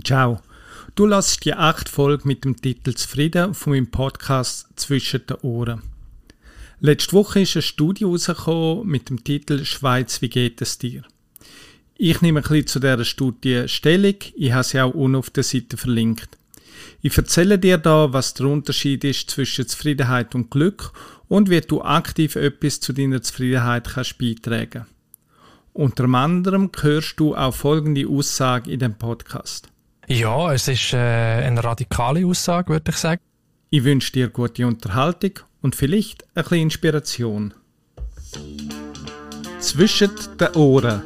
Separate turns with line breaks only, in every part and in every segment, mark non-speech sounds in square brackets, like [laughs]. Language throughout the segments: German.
Ciao. Du lässt die acht Folge mit dem Titel Zufrieden von meinem Podcast Zwischen den Ohren. Letzte Woche ist eine Studie rausgekommen mit dem Titel Schweiz, wie geht es dir? Ich nehme ein bisschen zu dieser Studie Stellung. Ich habe sie auch unten auf der Seite verlinkt. Ich erzähle dir da, was der Unterschied ist zwischen Zufriedenheit und Glück und wie du aktiv etwas zu deiner Zufriedenheit kannst beitragen. Unter anderem hörst du auch folgende Aussage in dem Podcast.
Ja, es ist äh, eine radikale Aussage, würde ich sagen.
Ich wünsche dir gute Unterhaltung und vielleicht ein bisschen Inspiration. Zwischen den Ohren.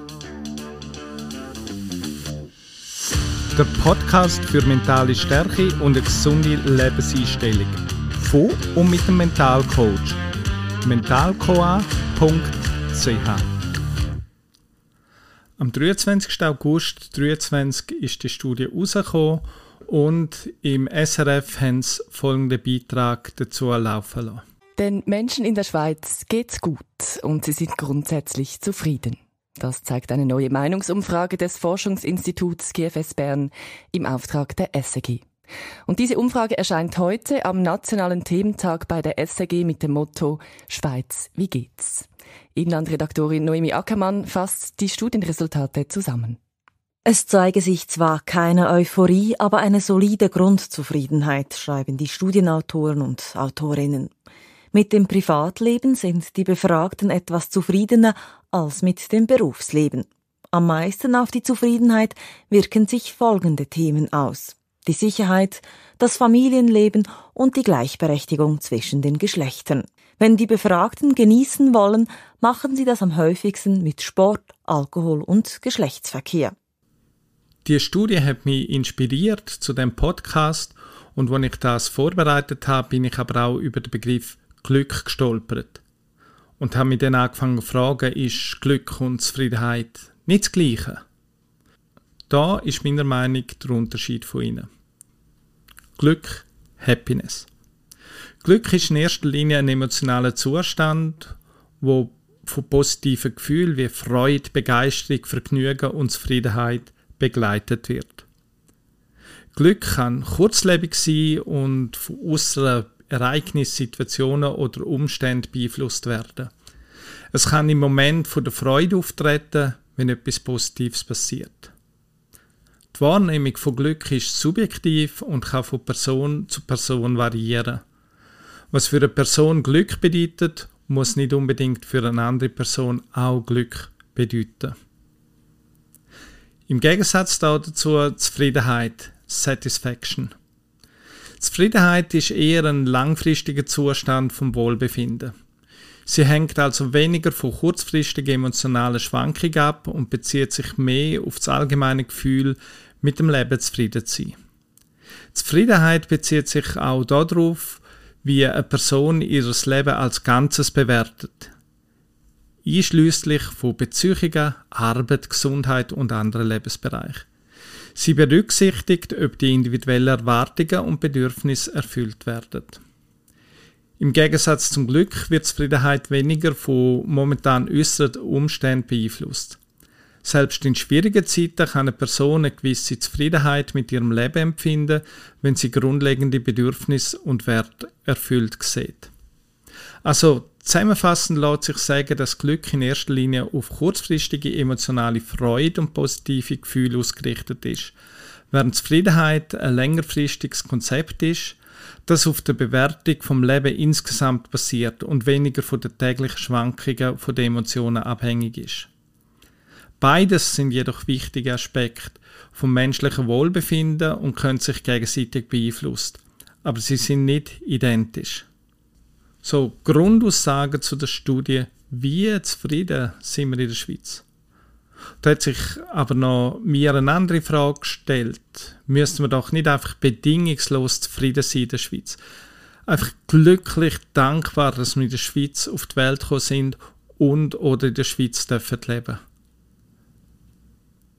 Der Podcast für mentale Stärke und eine gesunde Lebenseinstellung. Von und mit dem Mentalcoach. mentalcoa.ch am 23. August 2023 ist die Studie rausgekommen und im SRF haben sie folgenden Beitrag dazu laufen lassen.
Den Menschen in der Schweiz geht's gut und sie sind grundsätzlich zufrieden. Das zeigt eine neue Meinungsumfrage des Forschungsinstituts GFS Bern im Auftrag der SEG. Und diese Umfrage erscheint heute am nationalen Thementag bei der SEG mit dem Motto Schweiz, wie geht's? Inlandredaktorin Noemi Ackermann fasst die Studienresultate zusammen.
Es zeige sich zwar keine Euphorie, aber eine solide Grundzufriedenheit, schreiben die Studienautoren und Autorinnen. Mit dem Privatleben sind die Befragten etwas zufriedener als mit dem Berufsleben. Am meisten auf die Zufriedenheit wirken sich folgende Themen aus. Die Sicherheit, das Familienleben und die Gleichberechtigung zwischen den Geschlechtern. Wenn die Befragten genießen wollen, machen sie das am häufigsten mit Sport, Alkohol und Geschlechtsverkehr.
Die Studie hat mich inspiriert zu dem Podcast und als ich das vorbereitet habe, bin ich aber auch über den Begriff Glück gestolpert und habe mich dann angefangen zu fragen, ist Glück und Zufriedenheit nicht das Gleiche? Da ist meiner Meinung der Unterschied von ihnen. Glück, Happiness. Glück ist in erster Linie ein emotionaler Zustand, wo von positiven Gefühlen wie Freude, Begeisterung, Vergnügen und Zufriedenheit begleitet wird. Glück kann kurzlebig sein und von äußeren Ereignissen, Situationen oder Umständen beeinflusst werden. Es kann im Moment von der Freude auftreten, wenn etwas Positives passiert. Die Wahrnehmung von Glück ist subjektiv und kann von Person zu Person variieren. Was für eine Person Glück bedeutet, muss nicht unbedingt für eine andere Person auch Glück bedeuten. Im Gegensatz dazu Zufriedenheit, Satisfaction. Zufriedenheit ist eher ein langfristiger Zustand vom Wohlbefinden. Sie hängt also weniger von kurzfristigen emotionalen Schwankungen ab und bezieht sich mehr auf das allgemeine Gefühl, mit dem Leben zufrieden zu sein. Zufriedenheit bezieht sich auch darauf, wie eine Person ihr Leben als Ganzes bewertet. Einschließlich von Beziehungen, Arbeit, Gesundheit und anderen Lebensbereichen. Sie berücksichtigt, ob die individuellen Erwartungen und Bedürfnisse erfüllt werden. Im Gegensatz zum Glück wird Zufriedenheit weniger von momentan äußeren Umständen beeinflusst. Selbst in schwierigen Zeiten kann eine Person eine gewisse Zufriedenheit mit ihrem Leben empfinden, wenn sie grundlegende Bedürfnisse und Werte erfüllt sieht. Also zusammenfassend lässt sich sagen, dass Glück in erster Linie auf kurzfristige emotionale Freude und positive Gefühle ausgerichtet ist, während Zufriedenheit ein längerfristiges Konzept ist, das auf der Bewertung vom Leben insgesamt basiert und weniger von den täglichen Schwankungen von den Emotionen abhängig ist. Beides sind jedoch wichtige Aspekte vom menschlichen Wohlbefinden und können sich gegenseitig beeinflussen. Aber sie sind nicht identisch. So, Grundaussagen zu der Studie, wie zufrieden sind wir in der Schweiz? Da hat sich aber noch mir eine andere Frage gestellt. Müssten wir doch nicht einfach bedingungslos zufrieden sein in der Schweiz? Einfach glücklich dankbar, dass wir in der Schweiz auf die Welt gekommen sind und oder in der Schweiz dürfen leben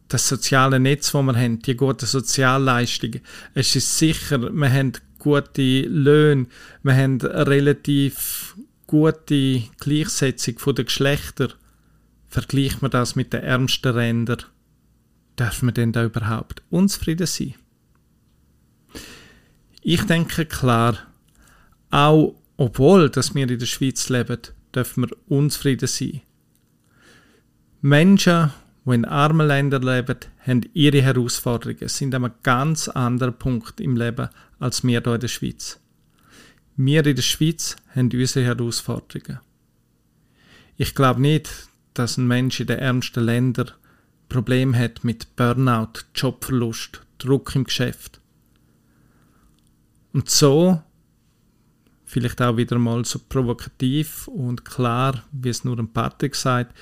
das soziale Netz, das wir haben, die guten Sozialleistungen. Es ist sicher, wir haben gute Löhne, wir haben relativ gute Gleichsetzung der Geschlechter. Vergleicht man das mit den ärmsten Rändern. dürfen wir denn da überhaupt unzufrieden sein? Ich denke klar, auch obwohl dass wir in der Schweiz leben, dürfen wir unzufrieden sein. Menschen, die in armen Ländern leben, haben ihre Herausforderungen, sind an einem ganz anderen Punkt im Leben als wir hier in der Schweiz. Wir in der Schweiz haben unsere Herausforderungen. Ich glaube nicht, dass ein Mensch in den ärmsten Ländern Probleme hat mit Burnout, Jobverlust, Druck im Geschäft. Und so, vielleicht auch wieder mal so provokativ und klar, wie es nur ein Patrick sagt,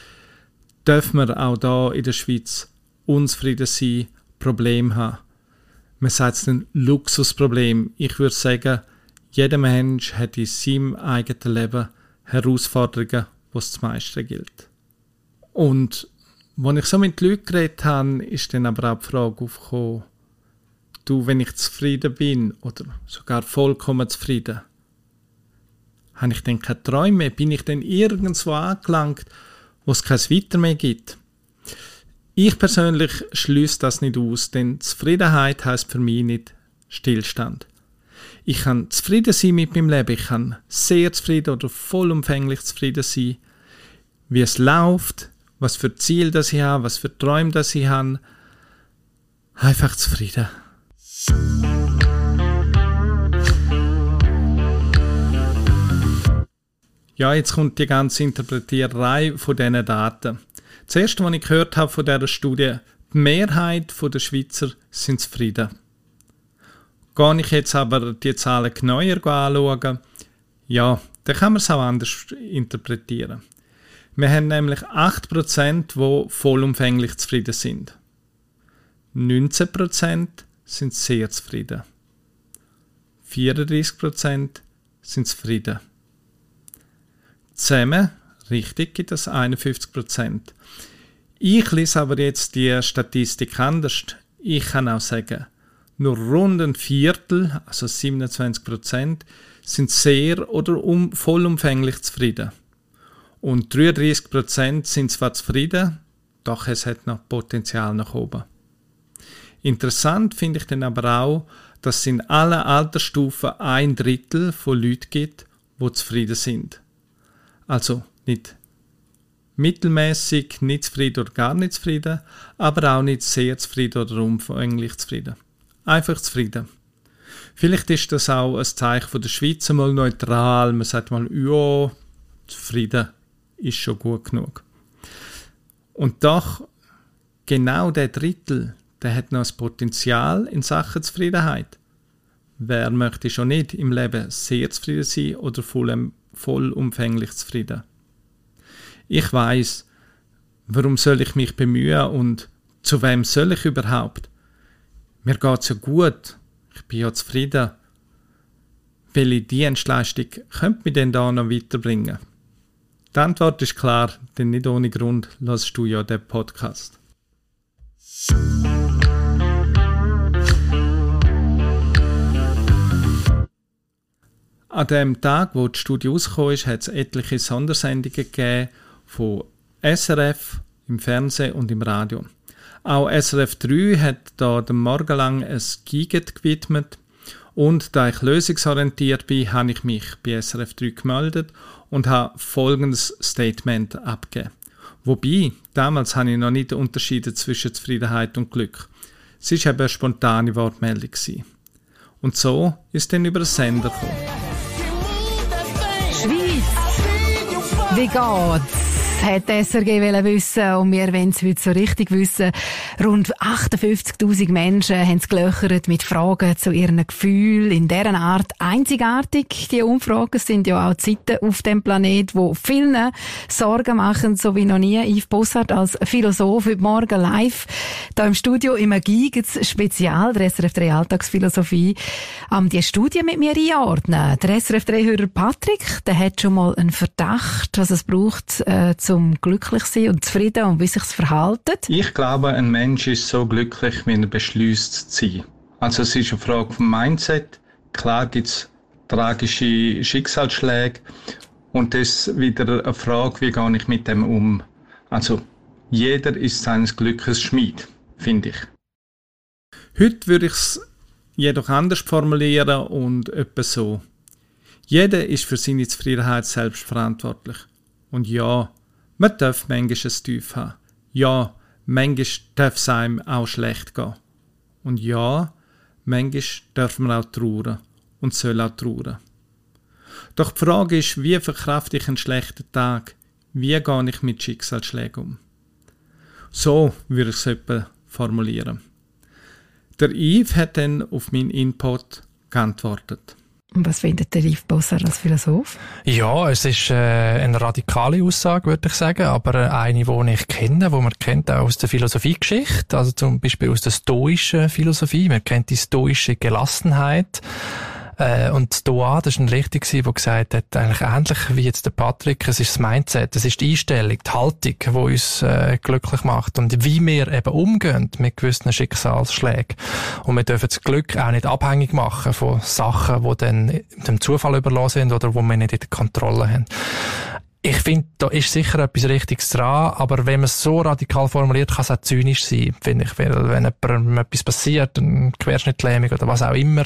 dürfen wir auch da in der Schweiz unzufrieden sein, Probleme haben. Man sagt es ein Luxusproblem. Ich würde sagen, jeder Mensch hat in seinem eigenen Leben Herausforderungen, was zu meistern gilt. Und als ich so mit den Leuten geredet habe, ist dann aber auch die Frage aufgekommen, du, wenn ich zufrieden bin oder sogar vollkommen zufrieden, habe ich dann keine Träume, bin ich dann irgendwo angelangt, wo es kein Weiter mehr gibt. Ich persönlich schließe das nicht aus, denn Zufriedenheit heißt für mich nicht Stillstand. Ich kann zufrieden sein mit meinem Leben, ich kann sehr zufrieden oder vollumfänglich zufrieden sein, wie es läuft, was für Ziel das ich habe, was für Träume das ich habe. Einfach zufrieden. Ja, jetzt kommt die ganze Interpretiererei von diesen Daten. Das erste, was ich gehört habe von dieser Studie, die Mehrheit der Schweizer sind zufrieden. Gehe ich jetzt aber die Zahlen genauer anschauen, ja, dann kann man es auch anders interpretieren. Wir haben nämlich 8%, die vollumfänglich zufrieden sind. 19% sind sehr zufrieden. 34% sind zufrieden. Zusammen, richtig, gibt es 51%. Ich lese aber jetzt die Statistik anders. Ich kann auch sagen, nur rund ein Viertel, also 27%, sind sehr oder um, vollumfänglich zufrieden. Und 33% sind zwar zufrieden, doch es hat noch Potenzial nach oben. Interessant finde ich dann aber auch, dass es in allen Altersstufen ein Drittel von Leuten gibt, die zufrieden sind. Also nicht mittelmäßig, nicht zufrieden oder gar nicht zufrieden, aber auch nicht sehr zufrieden oder umfänglich zufrieden. Einfach zufrieden. Vielleicht ist das auch ein Zeichen von der Schweiz mal neutral. Man sagt mal, ja, zufrieden ist schon gut genug. Und doch, genau der Drittel, der hat noch das Potenzial in Sachen Zufriedenheit. Wer möchte schon nicht im Leben sehr zufrieden sein oder voll, vollumfänglich zufrieden? Ich weiß, warum soll ich mich bemühen und zu wem soll ich überhaupt? Mir geht's ja gut, ich bin ja zufrieden. Welche Dienstleistung könnte mich denn da noch weiterbringen? Die Antwort ist klar, denn nicht ohne Grund hörst du ja den Podcast. An dem Tag, wo die Studie rausgekommen ist, hat es etliche Sondersendungen gegeben von SRF im Fernsehen und im Radio. Auch SRF 3 hat da den Morgen lang ein Giget gewidmet und da ich lösungsorientiert bin, habe ich mich bei SRF 3 gemeldet und habe folgendes Statement abgegeben. Wobei, damals habe ich noch nicht unterschieden zwischen Zufriedenheit und Glück. Es war eben eine spontane Wortmeldung. Und so ist dann über den Sender gekommen.
Schweiz, wie hat die SRG wissen und wir wollen es heute so richtig wissen. Rund 58.000 Menschen haben es gelöchert mit Fragen zu ihren Gefühlen. In deren Art einzigartig. Die Umfragen sind ja auch Zeiten auf dem Planet, wo vielen Sorgen machen, so wie noch nie. Yves Bossart als Philosoph heute Morgen live da im Studio im gibt's Spezial, der SRF 3 Alltagsphilosophie, um die Studie mit mir einordnen. Der SRF 3-Hörer Patrick, der hat schon mal einen Verdacht, was es braucht, äh, zum glücklich sein und zufrieden und wie sich's verhaltet?
Ich glaube, ein Mensch ist so glücklich, wenn er beschließt zu sein. Also es ist eine Frage vom Mindset. Klar gibt's tragische Schicksalsschläge und das ist wieder eine Frage, wie gehe ich mit dem um. Also jeder ist seines Glückes Schmied. finde ich. Heute würde ich es jedoch anders formulieren und etwa so. Jeder ist für seine Zufriedenheit selbst verantwortlich. Und ja, man darf manchmal ein Tief haben. Ja, manchmal darf es einem auch schlecht gehen. Und ja, manchmal darf man auch trauern und soll auch trauern. Doch die Frage ist, wie verkrafte ich einen schlechten Tag? Wie gehe ich mit Schicksalsschlägen um? So würde ich es etwa formulieren. Der Yves hat dann auf meinen Input geantwortet.
Was findet der Yves Bosser als Philosoph?
Ja, es ist äh, eine radikale Aussage, würde ich sagen, aber äh, eine, die ich kenne, die man kennt auch aus der Philosophiegeschichte, also zum Beispiel aus der stoischen Philosophie. Man kennt die stoische Gelassenheit. Äh, und da, das war ein Richtig, der gesagt hat, eigentlich ähnlich wie jetzt der Patrick, es ist das Mindset, es ist die Einstellung, die Haltung, die uns äh, glücklich macht und wie wir eben umgehen mit gewissen Schicksalsschlägen. Und wir dürfen das Glück auch nicht abhängig machen von Sachen, die dann dem Zufall überlassen sind oder wo wir nicht in der Kontrolle haben ich finde, da ist sicher etwas Richtiges dran, aber wenn man es so radikal formuliert, kann es auch zynisch sein, finde ich. Weil wenn jemandem etwas passiert, eine Querschnittlähmung oder was auch immer,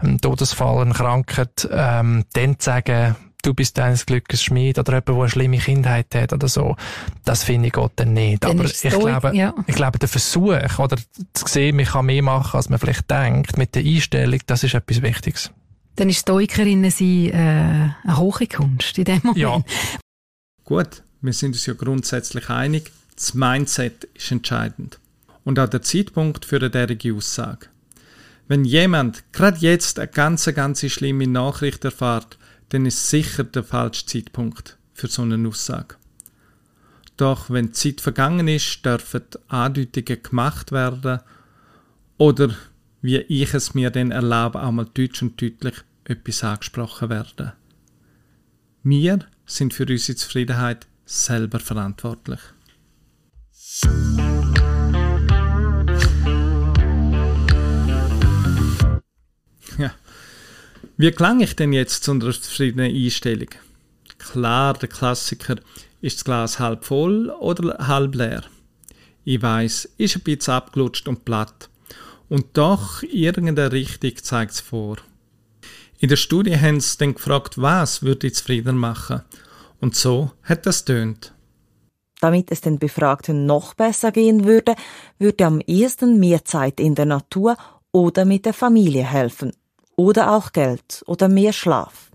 ein Todesfall, eine Krankheit, ähm, dann zu sagen, du bist deines Glückes Schmied oder jemand, der eine schlimme Kindheit hat oder so, das finde ich Gott dann nicht. Dann aber ich glaube, ja. ich glaube, der Versuch oder zu sehen, man kann mehr machen, als man vielleicht denkt, mit der Einstellung, das ist etwas Wichtiges.
Dann ist Stoikerinnen sein äh, eine hohe Kunst in dem Moment. Ja.
Gut, wir sind uns ja grundsätzlich einig, das Mindset ist entscheidend. Und auch der Zeitpunkt für eine derige Aussage. Wenn jemand gerade jetzt eine ganz, ganz schlimme Nachricht erfährt, dann ist sicher der falsche Zeitpunkt für so eine Aussage. Doch wenn die Zeit vergangen ist, dürfen Andeutungen gemacht werden oder wie ich es mir dann erlaube, auch mal deutsch und deutlich etwas angesprochen werden. Wir sind für unsere Zufriedenheit selber verantwortlich. Ja. Wie klang ich denn jetzt zu einer zufriedenen Einstellung? Klar, der Klassiker, ist das Glas halb voll oder halb leer? Ich weiß, ist ein bisschen abgelutscht und platt. Und doch irgendeine Richtung zeigt es vor. In der Studie haben sie dann gefragt, was würde ich zufrieden machen. Und so hat das tönt.
Damit es den Befragten noch besser gehen würde, würde am ehesten mehr Zeit in der Natur oder mit der Familie helfen. Oder auch Geld oder mehr Schlaf.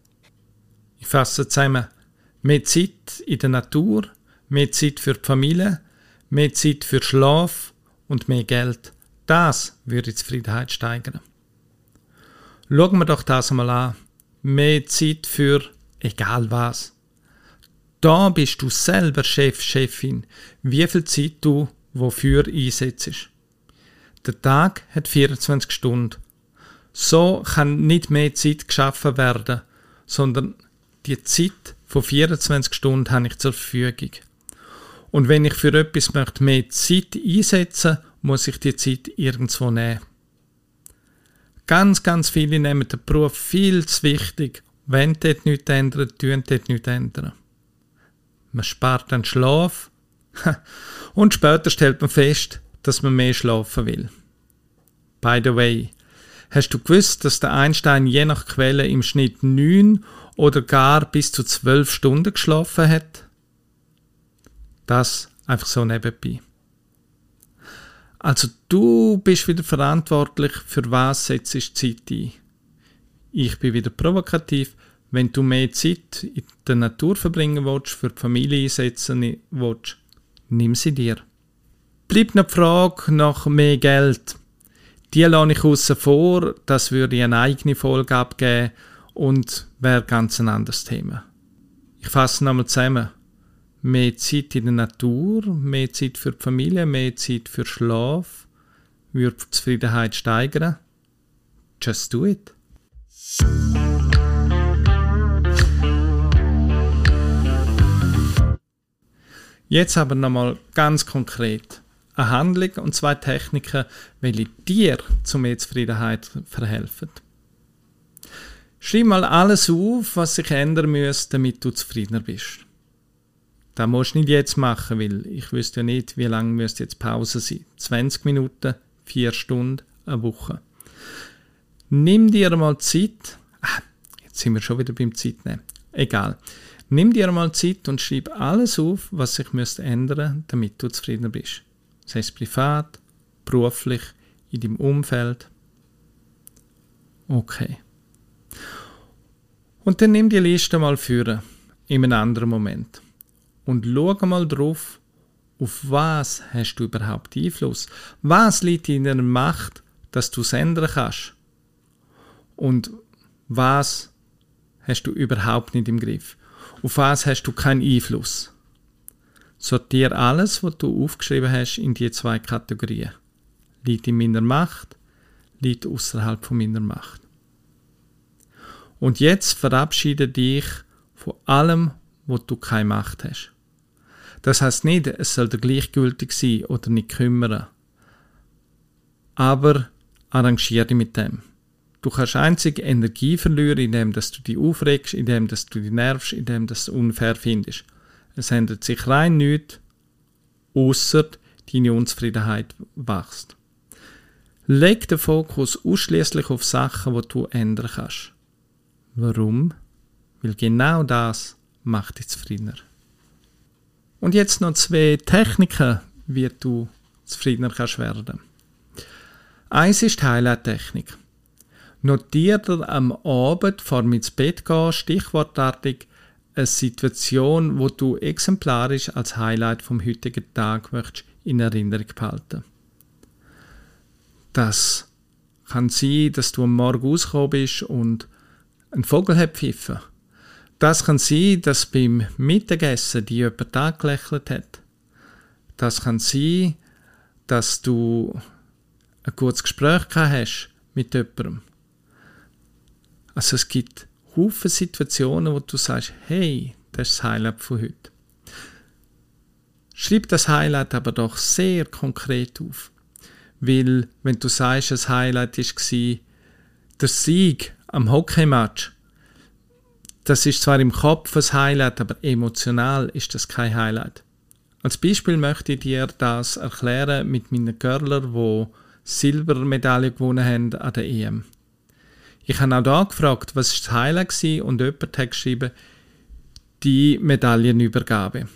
Ich fasse zusammen. Mehr Zeit in der Natur, mehr Zeit für die Familie, mehr Zeit für Schlaf und mehr Geld. Das würde die Zufriedenheit steigern. Schauen wir doch das einmal an. Mehr Zeit für egal was. Da bist du selber Chef, Chefin, wie viel Zeit du wofür einsetzt. Der Tag hat 24 Stunden. So kann nicht mehr Zeit geschaffen werden, sondern die Zeit von 24 Stunden habe ich zur Verfügung. Und wenn ich für etwas möchte mehr Zeit einsetzen muss ich die Zeit irgendwo nehmen. Ganz, ganz viele nehmen den Beruf viel zu wichtig. Wenn dort nichts ändern, tun dort nichts ändern. Man spart den Schlaf [laughs] und später stellt man fest, dass man mehr schlafen will. By the way, hast du gewusst, dass der Einstein je nach Quelle im Schnitt neun oder gar bis zu zwölf Stunden geschlafen hat? Das einfach so nebenbei. Also du bist wieder verantwortlich, für was setzt du Zeit ein. Ich bin wieder provokativ. Wenn du mehr Zeit in der Natur verbringen willst, für die Familie einsetzen willst, nimm sie dir. Bleibt noch die Frage nach mehr Geld. Die lasse ich außen vor, das würde ich eine eigene Folge abgeben und wäre ganz ein anderes Thema. Ich fasse nochmal zusammen mehr Zeit in der Natur, mehr Zeit für die Familie, mehr Zeit für Schlaf, würde die Zufriedenheit steigern. Just do it. Jetzt aber nochmal ganz konkret. Eine Handlung und zwei Techniken, welche dir zu mehr Zufriedenheit verhelfen. Schreib mal alles auf, was sich ändern müsste, damit du zufriedener bist. Das musst du nicht jetzt machen, weil ich wüsste ja nicht, wie lange müsste jetzt Pause sein. 20 Minuten, 4 Stunden, eine Woche. Nimm dir mal Zeit. Ah, jetzt sind wir schon wieder beim Zeitnehmen. Egal. Nimm dir mal Zeit und schreib alles auf, was sich müsste ändern, damit du zufrieden bist. Sei es privat, beruflich, in deinem Umfeld. Okay. Und dann nimm die Liste mal führen, in einem anderen Moment. Und schau mal drauf, auf was hast du überhaupt Einfluss? Was liegt in deiner Macht, dass du es ändern kannst? Und was hast du überhaupt nicht im Griff? Auf was hast du keinen Einfluss? Sortiere alles, was du aufgeschrieben hast, in die zwei Kategorien. Liegt in meiner Macht, liegt außerhalb von meiner Macht. Und jetzt verabschiede dich von allem, wo du keine Macht hast. Das heißt nicht, es soll gleichgültig sein oder nicht kümmern. Aber arrangiere dich mit dem. Du kannst einzig Energie verlieren, indem dass du dich aufregst, indem dass du dich nervst, indem dass du unfair findest. Es ändert sich rein nichts, außer deine Unzufriedenheit wächst. Leg den Fokus ausschließlich auf Sachen, die du ändern kannst. Warum? Weil genau das macht dich zufriedener. Und jetzt noch zwei Techniken, wie du zufriedener kannst werden. Eins ist die Highlight-Technik. Notiere dir am Abend vor mir ins Bett gehen, stichwortartig, eine Situation, wo du exemplarisch als Highlight vom heutigen Tag möchtest in Erinnerung behalten. Das kann sein, dass du am Morgen rausgekommen bist und ein Vogel hat pfiffen. Das kann sein, dass beim Mittagessen die jemand angelächelt hat. Das kann sein, dass du ein gutes Gespräch gehabt hast mit jemandem. Also es gibt Haufen Situationen, wo du sagst, hey, das ist das Highlight von heute. Schreib das Highlight aber doch sehr konkret auf. Weil, wenn du sagst, das Highlight war der Sieg am Hockeymatch, das ist zwar im Kopf ein Highlight, aber emotional ist das kein Highlight. Als Beispiel möchte ich dir das erklären mit meinen Görler, wo Silbermedaille gewonnen haben an der EM. Ich habe auch da gefragt, was das Highlight war und jemand hat geschrieben, die Medaillenübergabe.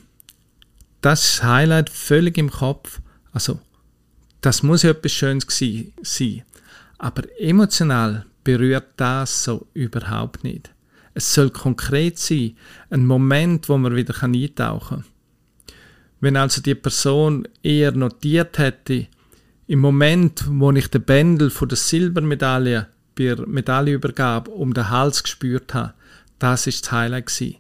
Das ist das Highlight völlig im Kopf. Also, das muss ja etwas Schönes sein. Aber emotional berührt das so überhaupt nicht. Es soll konkret sein, ein Moment, wo man wieder eintauchen kann. Wenn also die Person eher notiert hätte, im Moment, wo ich den Bändel von der Silbermedaille bei der Medaillenübergabe um den Hals gespürt habe, das ist das Highlight gewesen.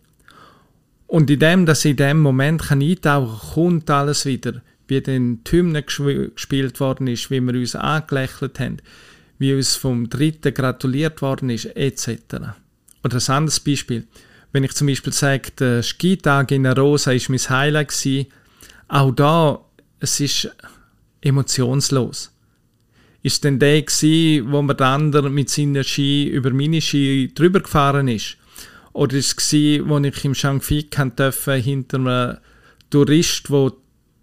Und in dem, dass ich in dem Moment eintauchen kann, kommt alles wieder, wie den Hymne gespielt worden ist, wie wir uns angelächelt haben, wie uns vom Dritten gratuliert worden ist, etc. Oder ein anderes Beispiel. Wenn ich zum Beispiel sage, der Skitag in der Rosa ist mein Highlight gewesen, auch da, es ist emotionslos. Ist denn der gewesen, wo man der andere mit seinen Ski über meine Ski drüber gefahren ist? Oder ist es wo ich im Shangfi dürfen, hinter einem Tourist, der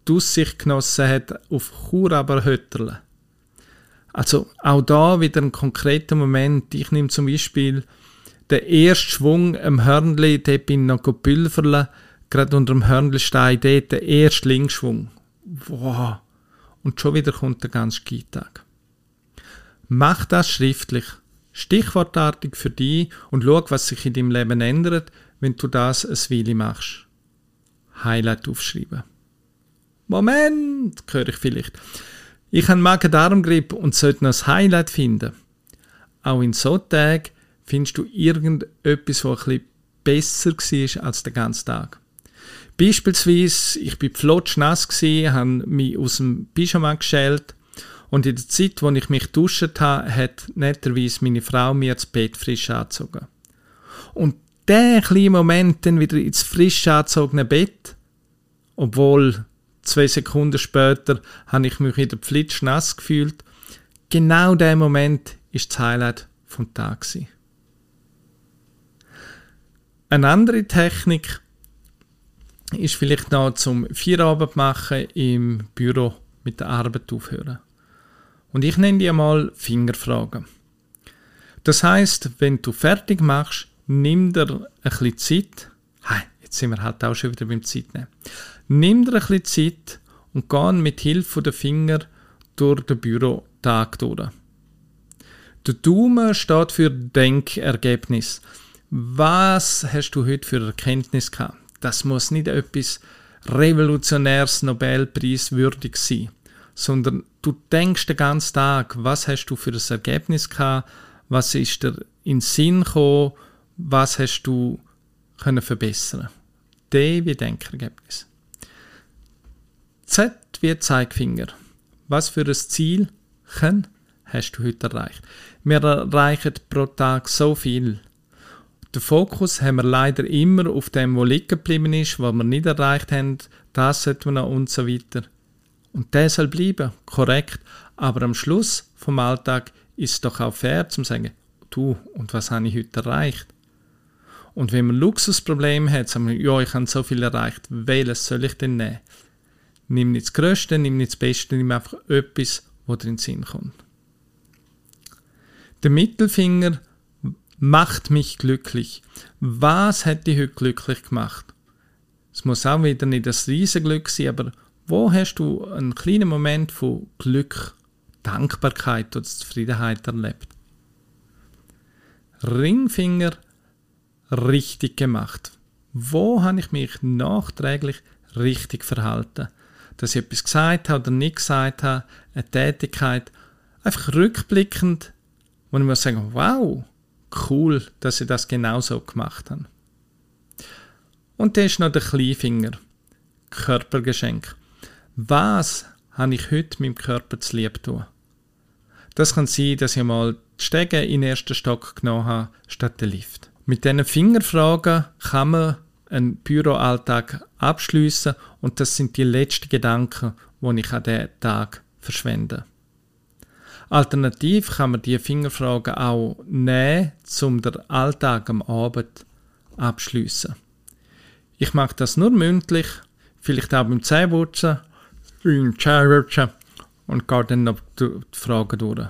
die Aussicht genossen hat, auf Chur aber Hötterle? Also auch da wieder ein konkreter Moment. Ich nehme zum Beispiel der erste Schwung am Hörnli, dort bin ich noch gepülverle, gerade unter dem Hörnlstein, dort der erste Linksschwung. Wow. Und schon wieder kommt der ganze Skitag. Mach das schriftlich, stichwortartig für dich und schau, was sich in deinem Leben ändert, wenn du das ein Weile machst. Highlight aufschreiben. Moment, höre ich vielleicht. Ich habe Magen-Darm-Grippe und sollte noch ein Highlight finden. Auch in so Tagen findest du irgendetwas, was ein besser war als den ganzen Tag. Beispielsweise, ich bin flotschnass gsi, habe mich aus dem Pyjama geschält und in der Zeit, wo ich mich duscht habe, hat netterweise meine Frau mir das Bett frisch angezogen. Und der kleine Moment dann wieder ins frisch angezogene Bett, obwohl zwei Sekunden später habe ich mich wieder flitschnass gefühlt, genau der Moment ist das Highlight vom Tag gewesen. Eine andere Technik, ist vielleicht noch zum Feierabend machen im Büro mit der Arbeit aufhören. Und ich nenne die mal Fingerfragen. Das heißt, wenn du fertig machst, nimm dir ein bisschen Zeit. Hey, jetzt sind wir halt auch schon wieder beim Zeitnehmen. Nimm dir ein bisschen Zeit und geh mit Hilfe der Finger durch den Bürotag durch. Der Daumen steht für Denkergebnis. Was hast du heute für Erkenntnis gehabt? Das muss nicht etwas revolutionäres Nobelpreis würdig sein, sondern du denkst den ganzen Tag, was hast du für ein Ergebnis gehabt, was ist dir in den Sinn gekommen, was hast du können verbessern. D wie Denkergebnis. Z wie Zeigefinger. Was für ein Ziel hast du heute erreicht? Wir erreichen pro Tag so viel. Den Fokus haben wir leider immer auf dem, was liegen geblieben ist, was wir nicht erreicht haben. Das sollten wir noch und so weiter. Und der soll bleiben, korrekt. Aber am Schluss vom Alltag ist es doch auch fair zu sagen, du, und was habe ich heute erreicht? Und wenn man ein Luxusproblem hat, sagen wir, ja, ich habe so viel erreicht, welches soll ich denn nehmen? Nimm nicht das Größte, nimm nicht das Beste, nimm einfach etwas, was dir in den Sinn kommt. Der Mittelfinger macht mich glücklich. Was hat dich heute glücklich gemacht? Es muss auch wieder nicht das Riesenglück sein, aber wo hast du einen kleinen Moment von Glück, Dankbarkeit oder Zufriedenheit erlebt? Ringfinger richtig gemacht. Wo habe ich mich nachträglich richtig verhalten? Dass ich etwas gesagt habe oder nicht gesagt habe, eine Tätigkeit, einfach rückblickend, wo ich muss sagen, wow, cool, dass ich das genau so gemacht habe. Und dann ist noch der Kleinfinger, Körpergeschenk. Was habe ich heute meinem Körper zu lieb tun? Das kann sein, dass ich mal die Stege in den ersten Stock genommen habe, statt den Lift. Mit diesen Fingerfragen kann man einen Büroalltag abschließen und das sind die letzten Gedanken, die ich an diesem Tag verschwende. Alternativ kann man die Fingerfragen auch nehmen, um den Alltag am Abend abschließen. Ich mache das nur mündlich, vielleicht auch beim Zähneputzen, beim Zähneputzen und gehe dann noch die Fragen durch.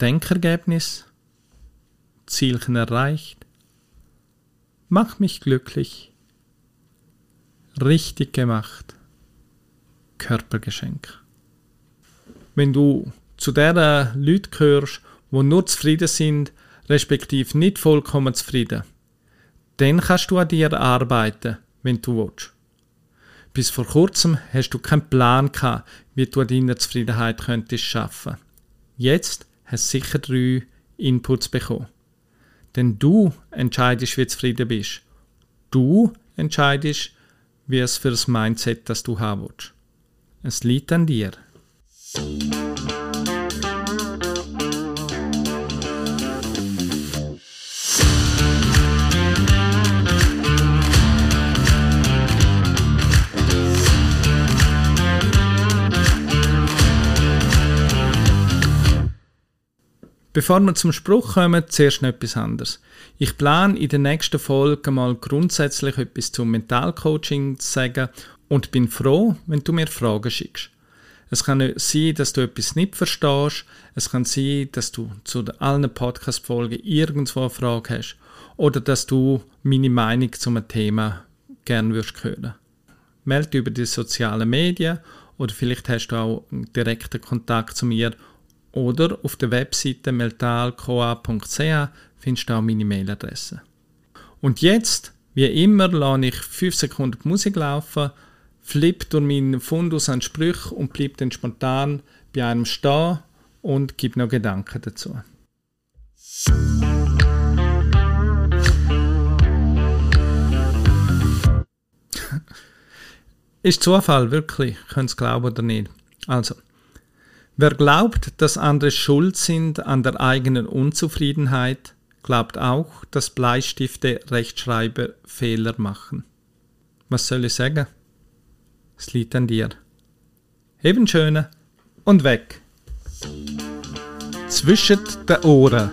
Denkergebnis, Zielchen erreicht, mach mich glücklich, richtig gemacht, Körpergeschenk. Wenn du zu den Leuten gehörst, die nur zufrieden sind, respektive nicht vollkommen zufrieden, dann kannst du an dir arbeiten, wenn du willst. Bis vor kurzem hast du keinen Plan gehabt, wie du an deiner Zufriedenheit könntest schaffen. Jetzt hast du sicher drei Inputs bekommen. Denn du entscheidest, wie du zufrieden bist. Du entscheidest, wie es für das Mindset, das du haben willst. Es liegt an dir. Bevor wir zum Spruch kommen, zuerst noch etwas anderes. Ich plane in der nächsten Folge mal grundsätzlich etwas zum Mentalcoaching zu sagen und bin froh, wenn du mir Fragen schickst. Es kann sein, dass du etwas nicht verstehst. Es kann sein, dass du zu allen Podcast-Folgen irgendwo eine Frage hast. Oder dass du meine Meinung zu einem Thema gerne würdest hören. Melde über die sozialen Medien oder vielleicht hast du auch einen direkten Kontakt zu mir oder auf der Webseite meltalcoa.ch findest du auch meine Mailadresse. Und jetzt, wie immer, lasse ich 5 Sekunden die Musik laufen, flippe durch meinen Fundus an Sprüche und bleibe dann spontan bei einem stehen und gebe noch Gedanken dazu. [laughs] Ist Zufall, wirklich, könnt es glauben oder nicht. Also, Wer glaubt, dass andere schuld sind an der eigenen Unzufriedenheit, glaubt auch, dass Bleistifte Rechtschreiber Fehler machen. Was soll ich sagen? Es liegt an dir. Eben schöne und weg. Zwischen den Ohren.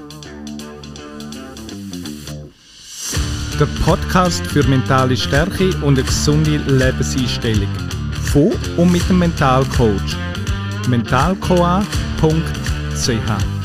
der Podcast für mentale Stärke und eine gesunde Lebenseinstellung. Von und mit dem Mentalcoach. mentalcoa.ch